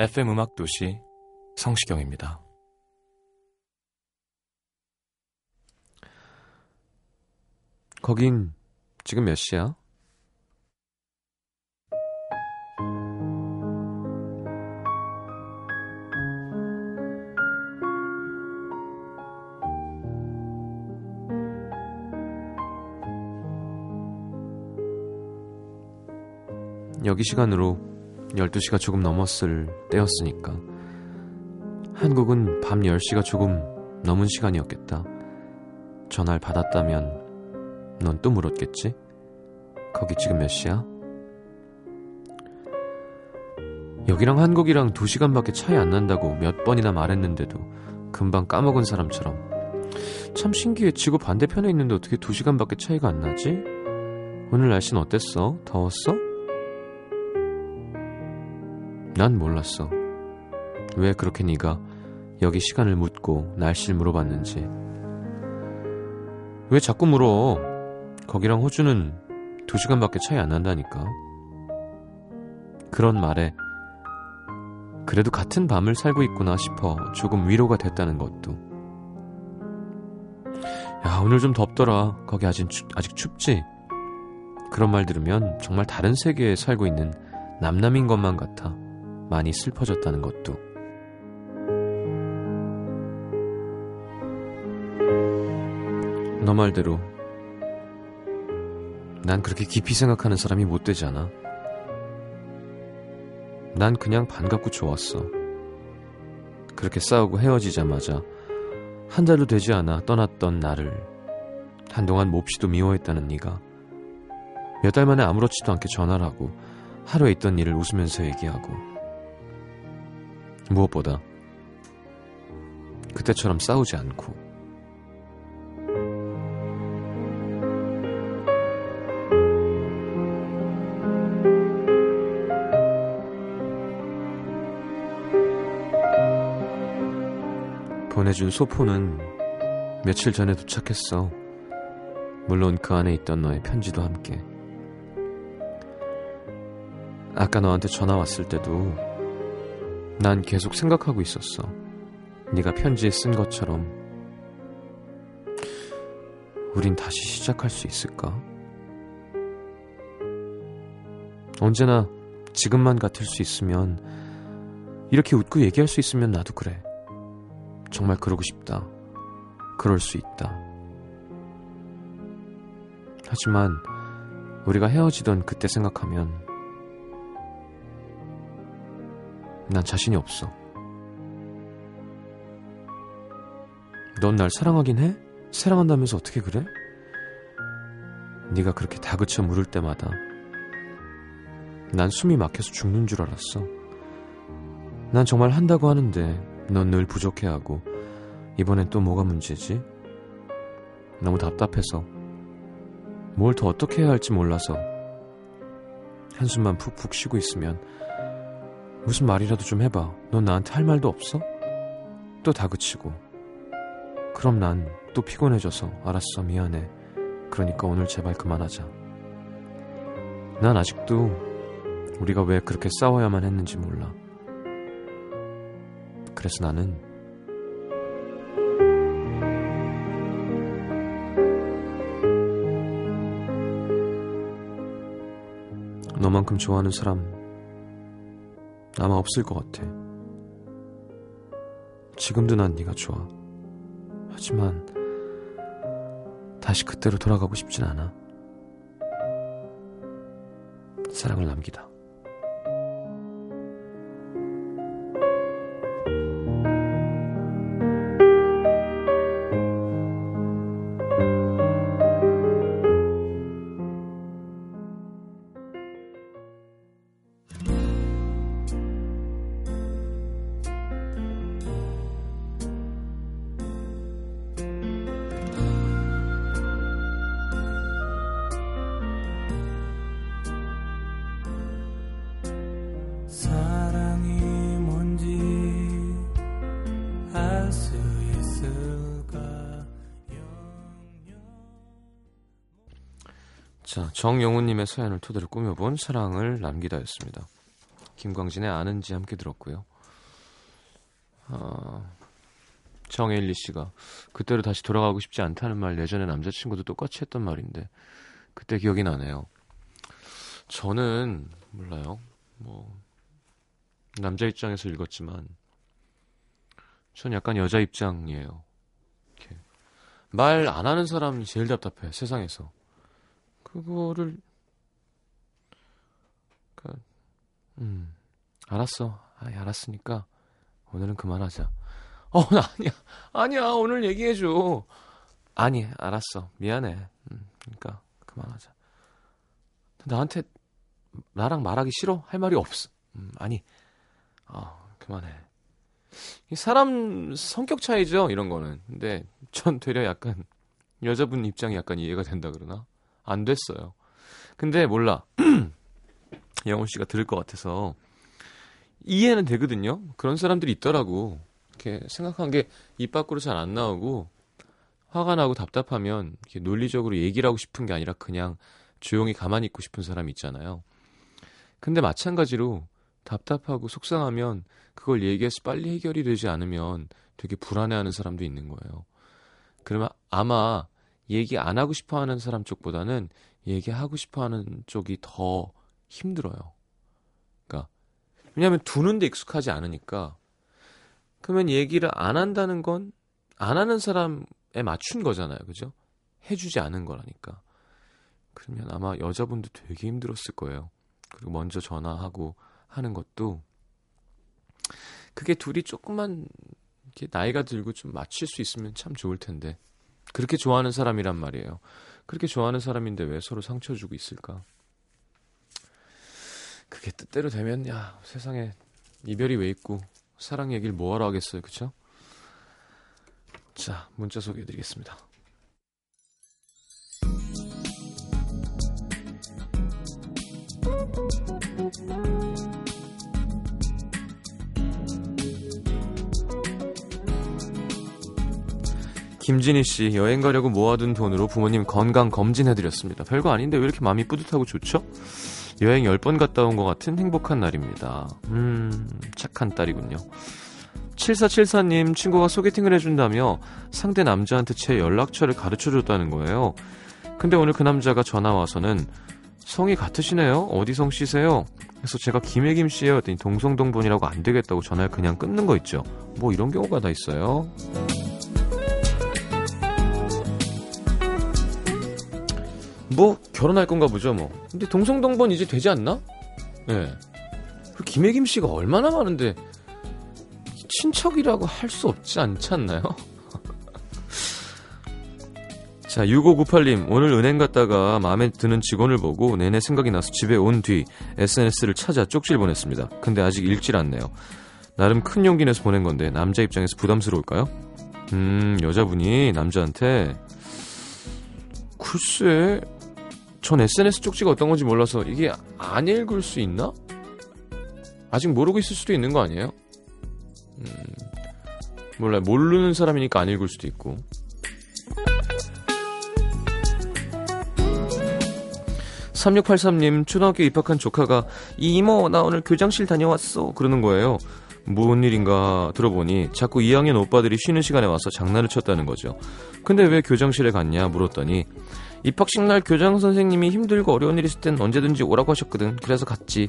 FM 음악 도시 성시경입니다. 거긴 지금 몇 시야? 여기 시간으로 12시가 조금 넘었을 때였으니까. 한국은 밤 10시가 조금 넘은 시간이었겠다. 전화를 받았다면 넌 또 물었겠지? 거기 지금 몇 시야? 여기랑 한국이랑 2시간밖에 차이 안 난다고 몇 번이나 말했는데도 금방 까먹은 사람처럼 참 신기해 지구 반대편에 있는데 어떻게 2시간밖에 차이가 안 나지? 오늘 날씨는 어땠어? 더웠어? 난 몰랐어. 왜 그렇게 네가 여기 시간을 묻고 날씨를 물어봤는지. 왜 자꾸 물어? 거기랑 호주는 두 시간밖에 차이 안 난다니까. 그런 말에 그래도 같은 밤을 살고 있구나 싶어 조금 위로가 됐다는 것도. 야, 오늘 좀 덥더라. 거기 아직, 춥, 아직 춥지? 그런 말 들으면 정말 다른 세계에 살고 있는 남남인 것만 같아. 많이 슬퍼졌다는 것도. 너 말대로 난 그렇게 깊이 생각하는 사람이 못 되지 않아. 난 그냥 반갑고 좋았어. 그렇게 싸우고 헤어지자마자 한 달도 되지 않아 떠났던 나를 한동안 몹시도 미워했다는 네가 몇 달 만에 아무렇지도 않게 전화를 하고 하루에 있던 일을 웃으면서 얘기하고 무엇보다 그때처럼 싸우지 않고 보내준 소포는 며칠 전에 도착했어. 물론 그 안에 있던 너의 편지도 함께. 아까 너한테 전화 왔을 때도 난 계속 생각하고 있었어. 네가 편지에 쓴 것처럼 우린 다시 시작할 수 있을까? 언제나 지금만 같을 수 있으면 이렇게 웃고 얘기할 수 있으면 나도 그래. 정말 그러고 싶다. 그럴 수 있다. 하지만 우리가 헤어지던 그때 생각하면 난 자신이 없어. 넌 날 사랑하긴 해? 사랑한다면서 어떻게 그래? 네가 그렇게 다그쳐 물을 때마다 난 숨이 막혀서 죽는 줄 알았어. 난 정말 한다고 하는데 넌 늘 부족해하고 이번엔 또 뭐가 문제지? 너무 답답해서 뭘 더 어떻게 해야 할지 몰라서 한숨만 푹푹 쉬고 있으면 무슨 말이라도 좀 해봐. 넌 나한테 할 말도 없어? 또 다그치고. 그럼 난 또 피곤해져서 알았어 미안해. 그러니까 오늘 제발 그만하자. 난 아직도 우리가 왜 그렇게 싸워야만 했는지 몰라. 그래서 나는 너만큼 좋아하는 사람 아마 없을 것 같아. 지금도 난 네가 좋아. 하지만 다시 그때로 돌아가고 싶진 않아. 사랑을 남기다. 자, 정영훈님의 사연을 토대로 꾸며본 사랑을 남기다였습니다. 김광진의 아는지 함께 들었고요. 아, 정혜일리 씨가 그때로 다시 돌아가고 싶지 않다는 말 예전에 남자친구도 똑같이 했던 말인데 그때 기억이 나네요. 저는 몰라요. 뭐 남자 입장에서 읽었지만 전 약간 여자 입장이에요. 말 안 하는 사람이 제일 답답해 세상에서. 그거를 그, 음 알았어. 아 알았으니까 오늘은 그만하자. 어 아니야. 아니야. 오늘 얘기해줘. 아니 알았어. 미안해. 음, 그러니까 그만하자. 나한테 나랑 말하기 싫어? 할 말이 없어. 음, 아니. 아 그만해. 이 사람 성격 차이죠 이런 거는. 근데 전 되려 약간 여자분 입장이 약간 이해가 된다 그러나 안 됐어요. 근데 몰라. 영훈 씨가 들을 것 같아서 이해는 되거든요. 그런 사람들이 있더라고. 이렇게 생각한 게 입 밖으로 잘 안 나오고 화가 나고 답답하면 이렇게 논리적으로 얘기를 하고 싶은 게 아니라 그냥 조용히 가만히 있고 싶은 사람이 있잖아요. 근데 마찬가지로 답답하고 속상하면 그걸 얘기해서 빨리 해결이 되지 않으면 되게 불안해하는 사람도 있는 거예요. 그러면 아마 얘기 안 하고 싶어 하는 사람 쪽보다는 얘기하고 싶어 하는 쪽이 더 힘들어요. 그러니까 왜냐하면 두는 데 익숙하지 않으니까 그러면 얘기를 안 한다는 건 안 하는 사람에 맞춘 거잖아요. 그죠? 해주지 않은 거라니까. 그러면 아마 여자분도 되게 힘들었을 거예요. 그리고 먼저 전화하고 하는 것도 그게 둘이 조금만 이렇게 나이가 들고 좀 맞출 수 있으면 참 좋을 텐데 그렇게 좋아하는 사람이란 말이에요. 그렇게 좋아하는 사람인데 왜 서로 상처 주고 있을까? 그게 뜻대로 되면 야 세상에 이별이 왜 있고 사랑 얘기를 뭐하러 하겠어요, 그쵸? 자 문자 소개해드리겠습니다. 김진희 씨 여행 가려고 모아둔 돈으로 부모님 건강 검진해드렸습니다. 별거 아닌데 왜 이렇게 마음이 뿌듯하고 좋죠? 여행 10번 갔다 온 것 같은 행복한 날입니다. 음, 착한 딸이군요. 7474님 친구가 소개팅을 해준다며 상대 남자한테 제 연락처를 가르쳐줬다는 거예요. 근데 오늘 그 남자가 전화 와서는 성이 같으시네요? 어디 성 씨세요? 그래서 제가 김혜김 씨예요 했더니 동성동본이라고 안 되겠다고 전화를 그냥 끊는 거 있죠. 뭐 이런 경우가 다 있어요. 뭐 결혼할 건가 보죠 뭐. 근데 동성동본 이제 되지 않나? 예. 네. 김혜김 씨가 얼마나 많은데 친척이라고 할 수 없지 않지 않나요? 자, 6598님, 오늘 은행 갔다가 마음에 드는 직원을 보고 내내 생각이 나서 집에 온 뒤 SNS를 찾아 쪽지를 보냈습니다. 근데 아직 읽질 않네요. 나름 큰 용기 내서 보낸 건데 남자 입장에서 부담스러울까요? 음, 여자분이 남자한테 글쎄 전 SNS 쪽지가 어떤 건지 몰라서 이게 안 읽을 수 있나? 아직 모르고 있을 수도 있는 거 아니에요? 음, 몰라요. 모르는 사람이니까 안 읽을 수도 있고. 3683님, 초등학교 입학한 조카가, 이모, 나 오늘 교장실 다녀왔어. 그러는 거예요. 무슨 일인가 들어보니 자꾸 2학년 오빠들이 쉬는 시간에 와서 장난을 쳤다는 거죠. 근데 왜 교장실에 갔냐 물었더니 입학식 날 교장 선생님이 힘들고 어려운 일 있을 땐 언제든지 오라고 하셨거든. 그래서 갔지.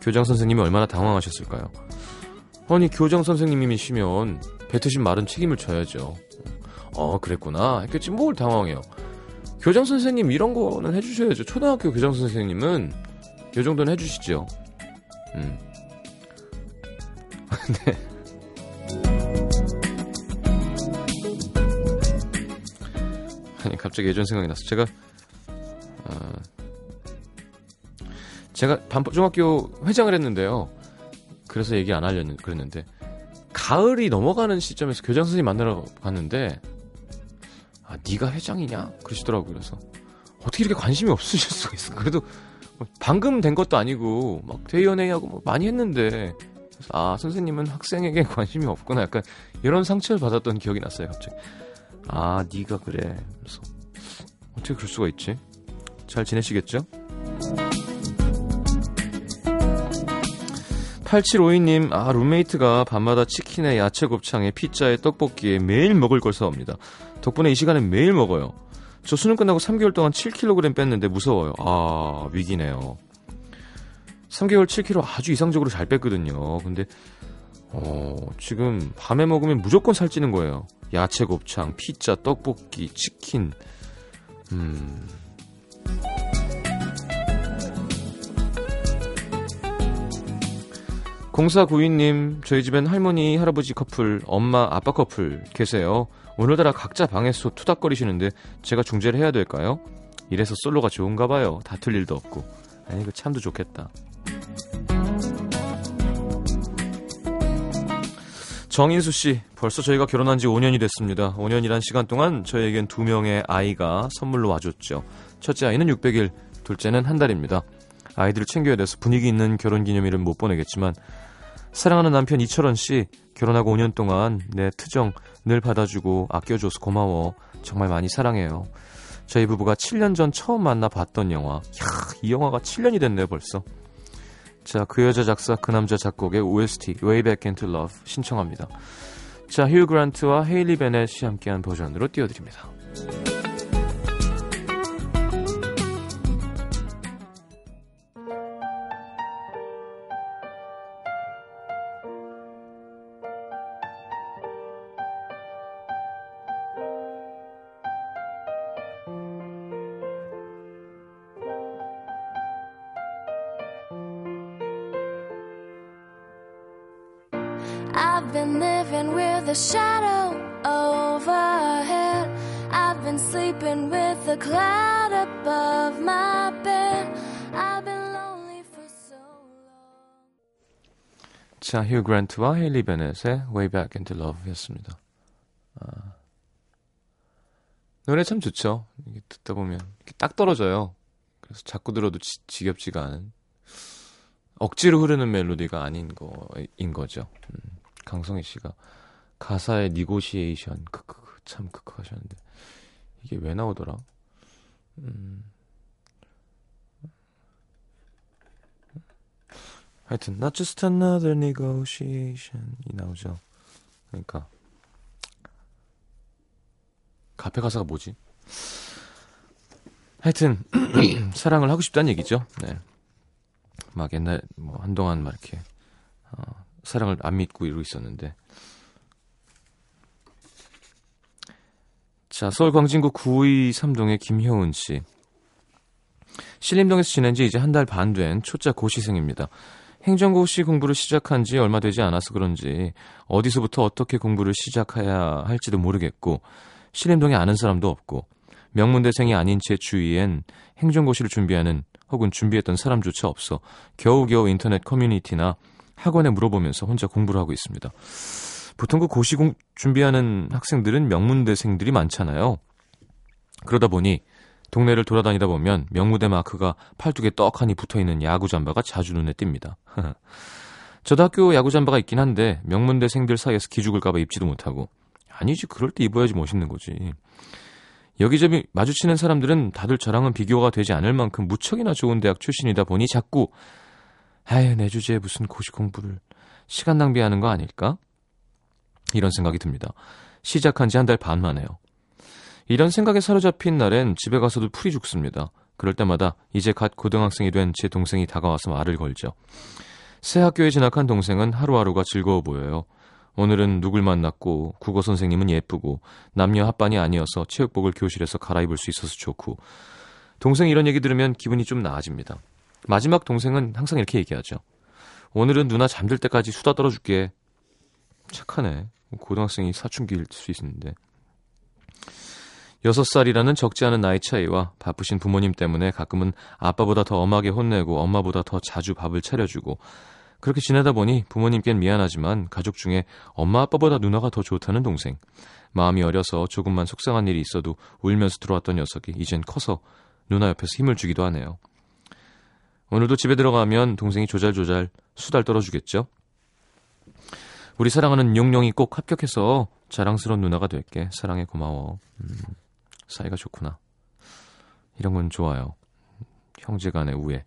교장 선생님이 얼마나 당황하셨을까요? 아니 교장 선생님이시면 뱉으신 말은 책임을 져야죠. 어 그랬구나 했겠지 뭘 당황해요. 교장 선생님 이런 거는 해주셔야죠. 초등학교 교장 선생님은 요 정도는 해주시죠. 음. 네. 갑자기 예전 생각이 났어. 제가 어, 제가 반포 중학교 회장을 했는데요. 그래서 얘기 안 하려는 그랬는데 가을이 넘어가는 시점에서 교장 선생님 만나러 갔는데 아 네가 회장이냐 그러시더라고요. 그래서 어떻게 이렇게 관심이 없으실 수가 있어? 그래도 뭐 방금 된 것도 아니고 막 대의원회의하고 뭐 많이 했는데 아 선생님은 학생에게 관심이 없구나 약간 이런 상처를 받았던 기억이 났어요 갑자기 아 네가 그래 그래서 어떻게 그럴 수가 있지 잘 지내시겠죠 8752님, 아, 룸메이트가 밤마다 치킨에 야채 곱창에 피자에 떡볶이에 매일 먹을 걸 사옵니다. 덕분에 이 시간에 매일 먹어요. 저 수능 끝나고 3개월 동안 7kg 뺐는데 무서워요. 아, 위기네요. 3개월 7kg 아주 이상적으로 잘 뺐거든요. 근데, 어, 지금 밤에 먹으면 무조건 살찌는 거예요. 야채 곱창, 피자, 떡볶이, 치킨. 음. 0492님, 저희 집엔 할머니, 할아버지 커플, 엄마, 아빠 커플 계세요. 오늘따라 각자 방에서 투닥거리시는데 제가 중재를 해야 될까요? 이래서 솔로가 좋은가 봐요. 다툴 일도 없고. 아니, 그 참도 좋겠다. 정인수 씨, 벌써 저희가 결혼한 지 5년이 됐습니다. 5년이란 시간 동안 저에겐 두 명의 아이가 선물로 와줬죠. 첫째 아이는 600일, 둘째는 한 달입니다. 아이들을 챙겨야 돼서 분위기 있는 결혼 기념일은 못 보내겠지만 사랑하는 남편 이철원 씨 결혼하고 5년 동안 내 트정 늘 받아주고 아껴줘서 고마워. 정말 많이 사랑해요. 저희 부부가 7년 전 처음 만나 봤던 영화. 야, 이 영화가 7년이 됐네 벌써. 자, 그 여자 작사 그 남자 작곡의 OST Way Back Into Love 신청합니다. 자, 휴 그란트와 헤일리 베넷이 함께한 버전으로 띄워드립니다. 자, 휴 그란트와 헤일리 베넷의 Way Back Into Love였습니다. 아, 노래 참 좋죠. 이게 듣다 보면 딱 떨어져요. 그래서 자꾸 들어도 지, 지겹지가 않은 억지로 흐르는 멜로디가 아닌 거인 거죠. 음, 강성희 씨가 가사의 negotiation 크크크 참 크크 하셨는데 이게 왜 나오더라? 음. 하여튼 not just another negotiation 이 나오죠. 그러니까 가페 가사가 뭐지? 하여튼 사랑을 하고 싶다는 얘기죠. 네. 막 옛날 뭐 한동안 막 이렇게 어, 사랑을 안 믿고 이러고 있었는데 자 서울 광진구 923동의 김효은 씨 신림동에서 지낸 지 이제 한 달 반 된 초짜 고시생입니다. 행정고시 공부를 시작한 지 얼마 되지 않아서 그런지 어디서부터 어떻게 공부를 시작해야 할지도 모르겠고 신림동에 아는 사람도 없고 명문대생이 아닌 제 주위엔 행정고시를 준비하는 혹은 준비했던 사람조차 없어 겨우겨우 인터넷 커뮤니티나 학원에 물어보면서 혼자 공부를 하고 있습니다. 보통 그 고시 공, 준비하는 학생들은 명문대생들이 많잖아요. 그러다 보니 동네를 돌아다니다 보면 명무대 마크가 팔뚝에 떡하니 붙어있는 야구 잠바가 자주 눈에 띕니다. 저도 학교 야구 잠바가 있긴 한데 명문대생들 사이에서 기죽을까봐 입지도 못하고 아니지 그럴 때 입어야지 멋있는 거지. 여기저기 마주치는 사람들은 다들 저랑은 비교가 되지 않을 만큼 무척이나 좋은 대학 출신이다 보니 자꾸 아유 내 주제에 무슨 고시 공부를 시간 낭비하는 거 아닐까? 이런 생각이 듭니다. 시작한 지 한 달 반 만에요. 이런 생각에 사로잡힌 날엔 집에 가서도 풀이 죽습니다. 그럴 때마다 이제 갓 고등학생이 된 제 동생이 다가와서 말을 걸죠. 새 학교에 진학한 동생은 하루하루가 즐거워 보여요. 오늘은 누굴 만났고 국어 선생님은 예쁘고 남녀 합반이 아니어서 체육복을 교실에서 갈아입을 수 있어서 좋고 동생 이런 얘기 들으면 기분이 좀 나아집니다. 마지막 동생은 항상 이렇게 얘기하죠. 오늘은 누나 잠들 때까지 수다 떨어줄게. 착하네. 고등학생이 사춘기일 수 있는데. 6살이라는 적지 않은 나이 차이와 바쁘신 부모님 때문에 가끔은 아빠보다 더 엄하게 혼내고 엄마보다 더 자주 밥을 차려주고 그렇게 지내다 보니 부모님께는 미안하지만 가족 중에 엄마 아빠보다 누나가 더 좋다는 동생. 마음이 어려서 조금만 속상한 일이 있어도 울면서 들어왔던 녀석이 이젠 커서 누나 옆에서 힘을 주기도 하네요. 오늘도 집에 들어가면 동생이 조잘조잘 수달 떨어주겠죠? 우리 사랑하는 용용이 꼭 합격해서 자랑스러운 누나가 될게. 사랑해 고마워. 음, 사이가 좋구나. 이런 건 좋아요. 형제 간의 우애.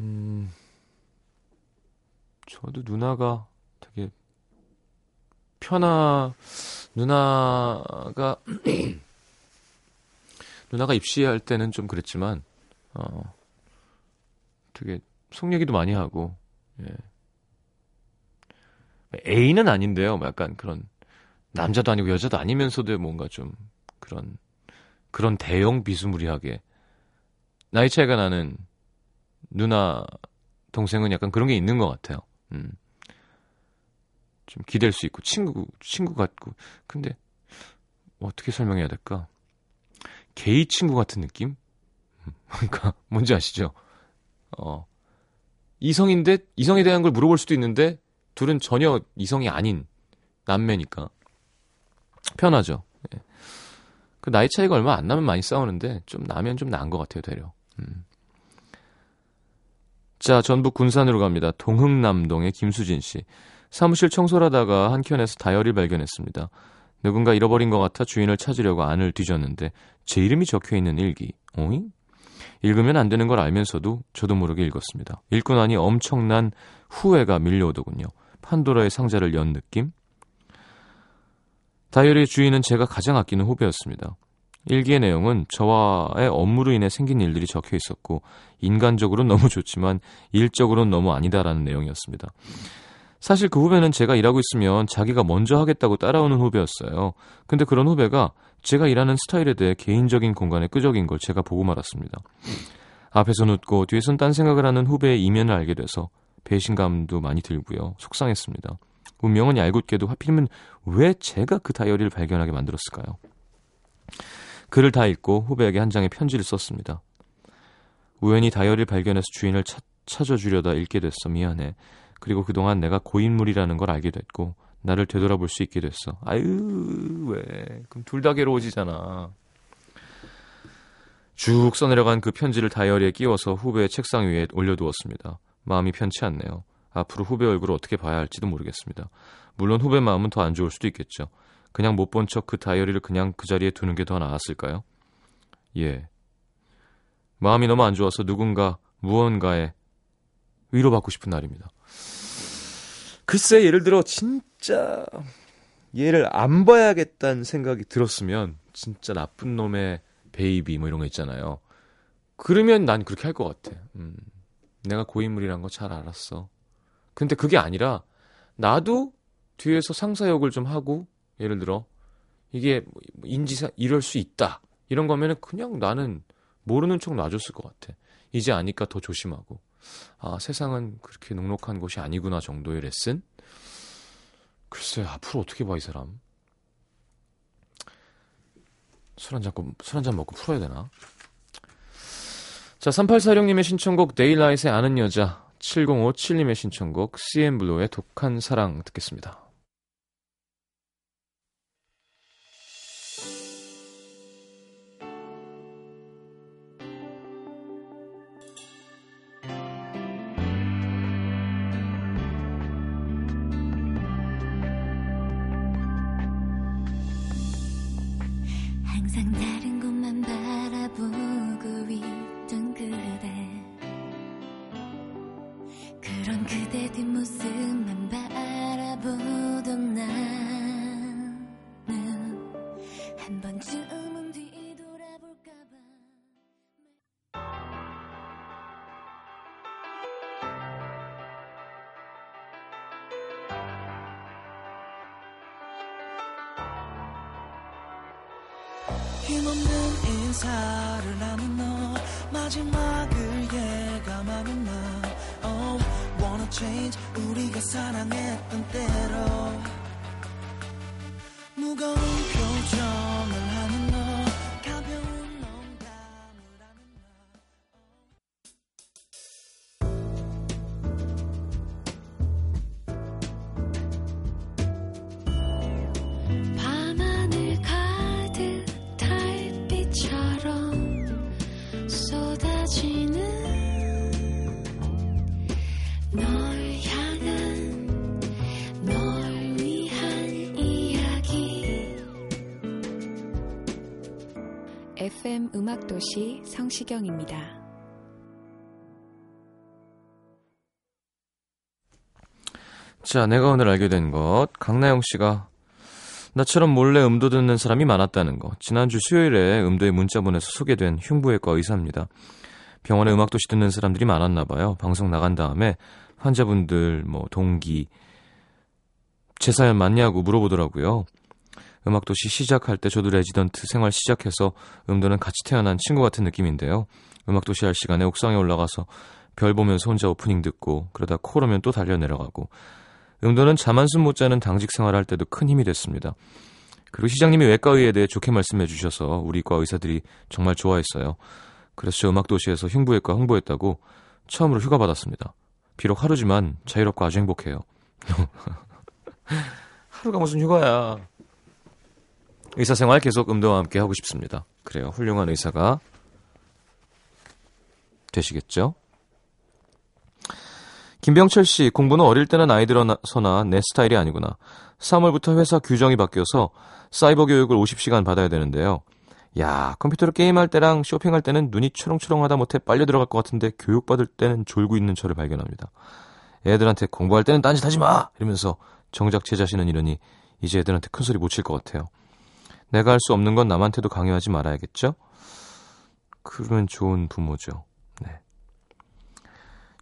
음, 저도 누나가 되게 편하, 누나가, 누나가 입시할 때는 좀 그랬지만, 어, 되게 속 얘기도 많이 하고, 예. A는 아닌데요. 뭐 약간 그런, 남자도 아니고 여자도 아니면서도 뭔가 좀 그런, 그런 대형 비스무리하게, 나이 차이가 나는 누나, 동생은 약간 그런 게 있는 것 같아요. 음. 좀 기댈 수 있고, 친구, 친구 같고. 근데, 어떻게 설명해야 될까? 게이 친구 같은 느낌? 그러니까, 뭔지 아시죠? 어. 이성인데, 이성에 대한 걸 물어볼 수도 있는데, 둘은 전혀 이성이 아닌 남매니까. 편하죠. 예. 그 나이 차이가 얼마 안 나면 많이 싸우는데, 좀 나면 좀 나은 것 같아요, 되려. 음. 자, 전북 군산으로 갑니다. 동흥남동의 김수진 씨. 사무실 청소를 하다가 한 켠에서 다이어리를 발견했습니다. 누군가 잃어버린 것 같아 주인을 찾으려고 안을 뒤졌는데 제 이름이 적혀 있는 일기. 어잉? 읽으면 안 되는 걸 알면서도 저도 모르게 읽었습니다. 읽고 나니 엄청난 후회가 밀려오더군요. 판도라의 상자를 연 느낌? 다이어리의 주인은 제가 가장 아끼는 후배였습니다. 일기의 내용은 저와의 업무로 인해 생긴 일들이 적혀 있었고 인간적으로는 너무 좋지만 일적으로는 너무 아니다라는 내용이었습니다. 사실 그 후배는 제가 일하고 있으면 자기가 먼저 하겠다고 따라오는 후배였어요. 근데 그런 후배가 제가 일하는 스타일에 대해 개인적인 공간에 끄적인 걸 제가 보고 말았습니다. 앞에서 웃고 뒤에선 딴 생각을 하는 후배의 이면을 알게 돼서 배신감도 많이 들고요. 속상했습니다. 운명은 얄궂게도 하필이면 왜 제가 그 다이어리를 발견하게 만들었을까요? 글을 다 읽고 후배에게 한 장의 편지를 썼습니다. 우연히 다이어리를 발견해서 주인을 찾, 찾아주려다 읽게 됐어. 미안해. 그리고 그동안 내가 고인물이라는 걸 알게 됐고 나를 되돌아볼 수 있게 됐어. 아유 왜? 그럼 둘 다 괴로워지잖아. 쭉 써내려간 그 편지를 다이어리에 끼워서 후배의 책상 위에 올려두었습니다. 마음이 편치 않네요. 앞으로 후배 얼굴을 어떻게 봐야 할지도 모르겠습니다. 물론 후배 마음은 더 안 좋을 수도 있겠죠. 그냥 못 본 척 그 다이어리를 그냥 그 자리에 두는 게 더 나았을까요? 예. 마음이 너무 안 좋아서 누군가 무언가에 위로받고 싶은 날입니다. 글쎄 예를 들어 진짜 얘를 안 봐야겠다는 생각이 들었으면 진짜 나쁜 놈의 베이비 뭐 이런 거 있잖아요. 그러면 난 그렇게 할 것 같아. 음, 내가 고인물이란 거 잘 알았어. 근데 그게 아니라 나도 뒤에서 상사 역을 좀 하고 예를 들어 이게 뭐 인지사 이럴 수 있다 이런 거면은 그냥 나는 모르는 척 놔줬을 것 같아. 이제 아니까 더 조심하고 아 세상은 그렇게 녹록한 곳이 아니구나 정도의 레슨. 글쎄 앞으로 어떻게 봐 이 사람. 술 한잔 술 한잔 먹고 풀어야 되나? 자 3846님의 신청곡 데일라이트의 아는 여자 7057님의 신청곡 CN블루의 독한 사랑 듣겠습니다. 항상 나 인사를 하는 너. 마지막을 예감하는 나. Oh wanna change. 우리가 사랑했던 때로. 무거운 표정 FM 음악도시 성시경입니다. 자, 내가 오늘 알게 된 것. 강나영 씨가 나처럼 몰래 음도 듣는 사람이 많았다는 거. 지난주 수요일에 음도에 문자 보내서 소개된 흉부외과 의사입니다. 병원에 음악도시 듣는 사람들이 많았나 봐요. 방송 나간 다음에 환자분들, 뭐 동기 제 사연 맞냐고 물어보더라고요. 음악도시 시작할 때 저도 레지던트 생활 시작해서 음도는 같이 태어난 친구 같은 느낌인데요. 음악도시 할 시간에 옥상에 올라가서 별 보면서 혼자 오프닝 듣고 그러다 call 오면 또 달려 내려가고 음도는 잠 한숨 못 자는 당직 생활할 때도 큰 힘이 됐습니다. 그리고 시장님이 외과 의에 대해 좋게 말씀해 주셔서 우리 과 의사들이 정말 좋아했어요. 그래서 저 음악도시에서 흉부외과 홍보했다고 처음으로 휴가 받았습니다. 비록 하루지만 자유롭고 아주 행복해요. 하루가 무슨 휴가야. 의사 생활 계속 음도와 함께 하고 싶습니다. 그래요. 훌륭한 의사가 되시겠죠? 김병철 씨, 공부는 어릴 때는 아이 들어서나 내 스타일이 아니구나. 3월부터 회사 규정이 바뀌어서 사이버 교육을 50시간 받아야 되는데요. 야, 컴퓨터로 게임할 때랑 쇼핑할 때는 눈이 초롱초롱하다 못해 빨려 들어갈 것 같은데 교육받을 때는 졸고 있는 저를 발견합니다. 애들한테 공부할 때는 딴짓 하지 마! 이러면서 정작 제 자신은 이러니 이제 애들한테 큰 소리 못 칠 것 같아요. 내가 할 수 없는 건 남한테도 강요하지 말아야겠죠? 그러면 좋은 부모죠. 네.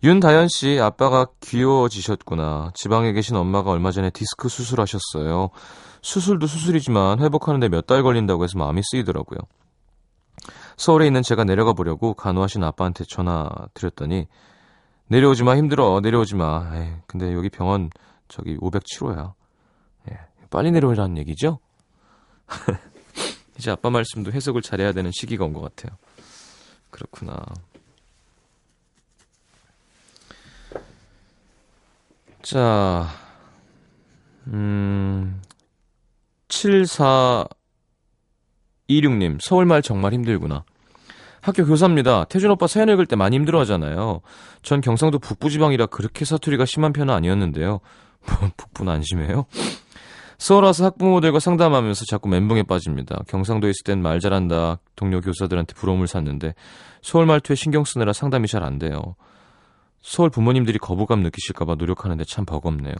윤다연 씨, 아빠가 귀여워지셨구나. 지방에 계신 엄마가 얼마 전에 디스크 수술하셨어요. 수술도 수술이지만 회복하는데 몇 달 걸린다고 해서 마음이 쓰이더라고요. 서울에 있는 제가 내려가 보려고 간호하신 아빠한테 전화 드렸더니 내려오지 마 힘들어 내려오지 마. 에이, 근데 여기 병원 저기 507호야. 예, 빨리 내려오라는 얘기죠? 이제 아빠 말씀도 해석을 잘해야 되는 시기가 온 것 같아요. 그렇구나. 자, 음, 7426님, 서울말 정말 힘들구나. 학교 교사입니다. 태준 오빠 사연 읽을 때 많이 힘들어 하잖아요. 전 경상도 북부지방이라 그렇게 사투리가 심한 편은 아니었는데요. 뭐, 북부는 안 심해요? 서울 와서 학부모들과 상담하면서 자꾸 멘붕에 빠집니다. 경상도에 있을 땐 말 잘한다. 동료 교사들한테 부러움을 샀는데 서울 말투에 신경 쓰느라 상담이 잘 안 돼요. 서울 부모님들이 거부감 느끼실까봐 노력하는데 참 버겁네요.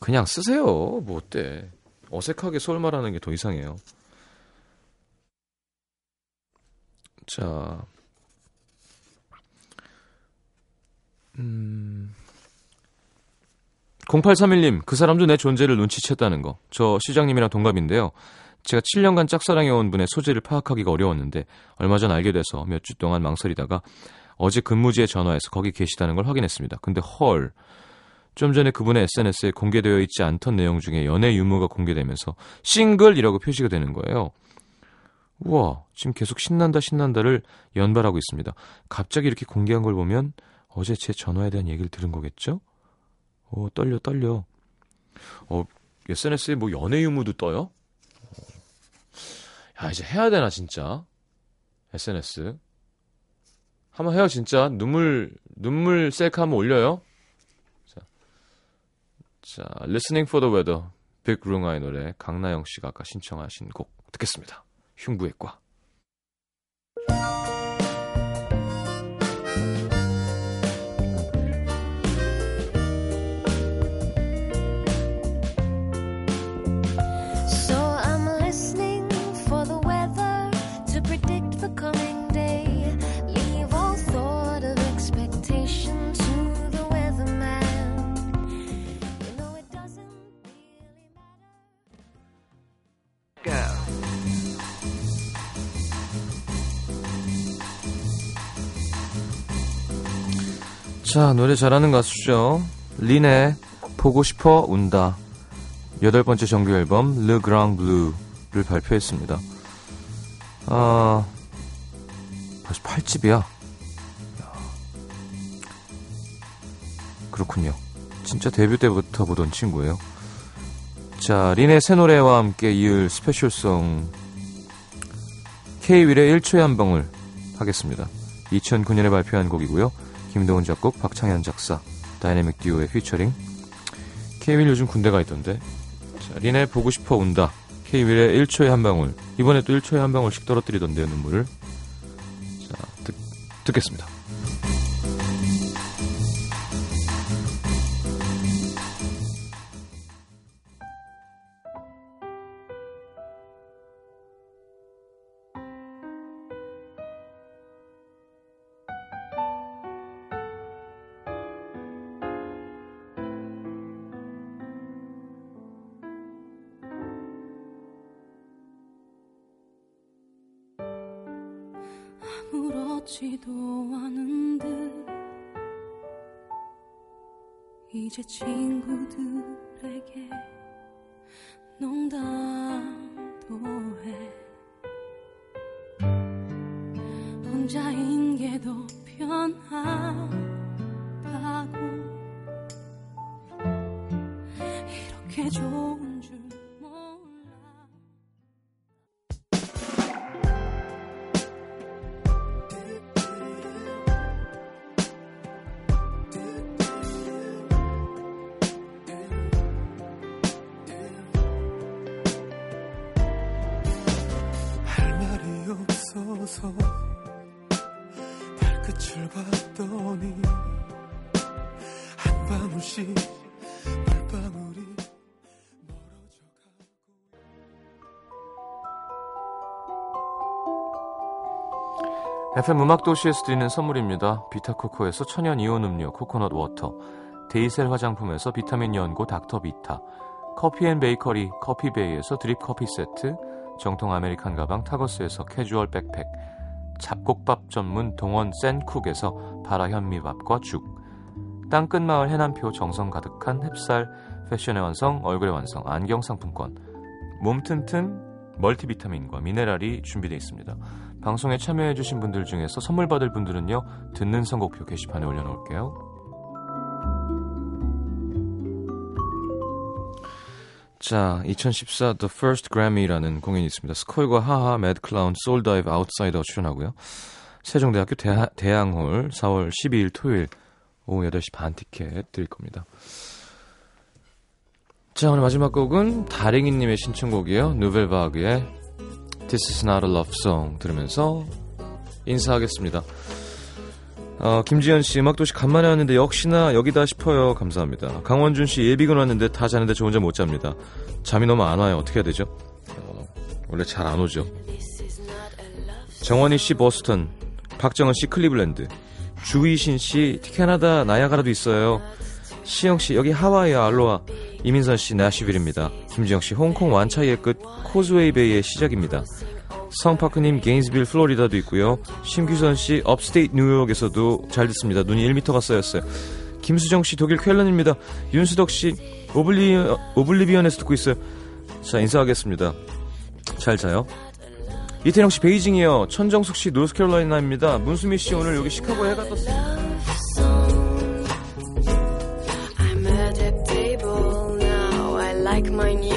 그냥 쓰세요. 뭐 어때. 어색하게 서울 말하는 게 더 이상해요. 자, 음, 0831님, 그 사람도 내 존재를 눈치챘다는 거. 저 시장님이랑 동갑인데요. 제가 7년간 짝사랑해온 분의 소재를 파악하기가 어려웠는데, 얼마 전 알게 돼서 몇 주 동안 망설이다가, 어제 근무지에 전화해서 거기 계시다는 걸 확인했습니다. 근데 헐. 좀 전에 그분의 SNS에 공개되어 있지 않던 내용 중에 연애 유무가 공개되면서 싱글이라고 표시가 되는 거예요. 우와, 지금 계속 신난다 신난다를 연발하고 있습니다. 갑자기 이렇게 공개한 걸 보면 어제 제 전화에 대한 얘기를 들은 거겠죠? 오, 떨려, 떨려. 어, SNS에 뭐 연애 유무도 떠요? 야, 이제 해야 되나, 진짜? SNS. 한번 해요, 진짜. 눈물, 눈물 셀카 한번 올려요. 자, 자, Listening for the Weather. 빅룽아의 노래, 강나영 씨가 아까 신청하신 곡 듣겠습니다. 흉부외과. 자, 노래 잘하는 가수죠. 린의 보고 싶어 운다. 여덟 번째 정규 앨범 Le Grand Blue를 발표했습니다. 아, 벌써 8집이야. 그렇군요. 진짜 데뷔 때부터 보던 친구예요. 자, 린의 새 노래와 함께 이을 스페셜송 K-윌의 1초의 한 방울 하겠습니다. 2009년에 발표한 곡이고요. 김동훈 작곡, 박창현 작사, 다이내믹 듀오의 피처링. K-윌 요즘 군대가 있던데. 자, 린의 보고 싶어 운다. K-윌의 1초의 한 방울. 이번에 또 1초의 한 방울씩 떨어뜨리던데요, 눈물을. 자, 듣, 듣겠습니다. 없어서 발끝을 봤더니 한 방울씩 물방울이 FM 음악도시에서 드리는 선물입니다. 비타코코에서 천연 이온 음료 코코넛 워터, 데이셀 화장품에서 비타민 연고 닥터비타, 커피앤베이커리 커피베이에서 드립 커피 세트, 정통 American 가방 타거스에서 캐주얼 백팩, 잡곡밥 전문 동원 센쿡에서 바라 현미밥과 죽, 땅끝 마을 해남표 정성 가득한 햅쌀 패션의 완성 얼굴의 완성 안경 상품권, 몸 튼튼 멀티비타민과 미네랄이 준비되어 있습니다. 방송에 참여해주신 분들 중에서 선물 받을 분들은요, 듣는 선곡표 게시판에 올려놓을게요. 자, 2014 The First Grammy라는 공연이 있습니다. 스컬과 하하, 매드클라운, 솔다이브, 아웃사이더 출연하고요. 세종대학교 대하, 대양홀 4월 12일 토요일 오후 8시 반 티켓 드릴 겁니다. 자, 오늘 마지막 곡은 다랭이님의 신청곡이에요. 누벨바그의 This is not a love song 들으면서 인사하겠습니다. 어, 김지현 씨 음악도시 간만에 왔는데 역시나 여기다 싶어요. 감사합니다. 강원준 씨 예비군 왔는데 다 자는데 저 혼자 못 잡니다. 잠이 너무 안 와요. 어떻게 해야 되죠? 어, 원래 잘 안 오죠. 정원희 씨 보스턴, 박정은 씨 클리블랜드, 주희신 씨 캐나다 나이아가라도 있어요. 시영 씨 여기 하와이야 알로하. 이민선 씨 내슈빌입니다. 김지영 씨 홍콩 완차이의 끝 코즈웨이 베이의 시작입니다. 성파크님 게인스빌 플로리다도 있고요. 심규선 씨 업스테이트 뉴욕에서도 잘 듣습니다. 눈이 1m가 쌓였어요. 김수정 씨 독일 쾰른입니다. 윤수덕 씨 오블리 오블리비언에서 듣고 있어요. 자 인사하겠습니다. 잘 자요. 이태영 씨 베이징이요. 천정숙 씨 노스캐롤라이나입니다. 문수미 씨 오늘 여기 시카고에 해가 떴어요. My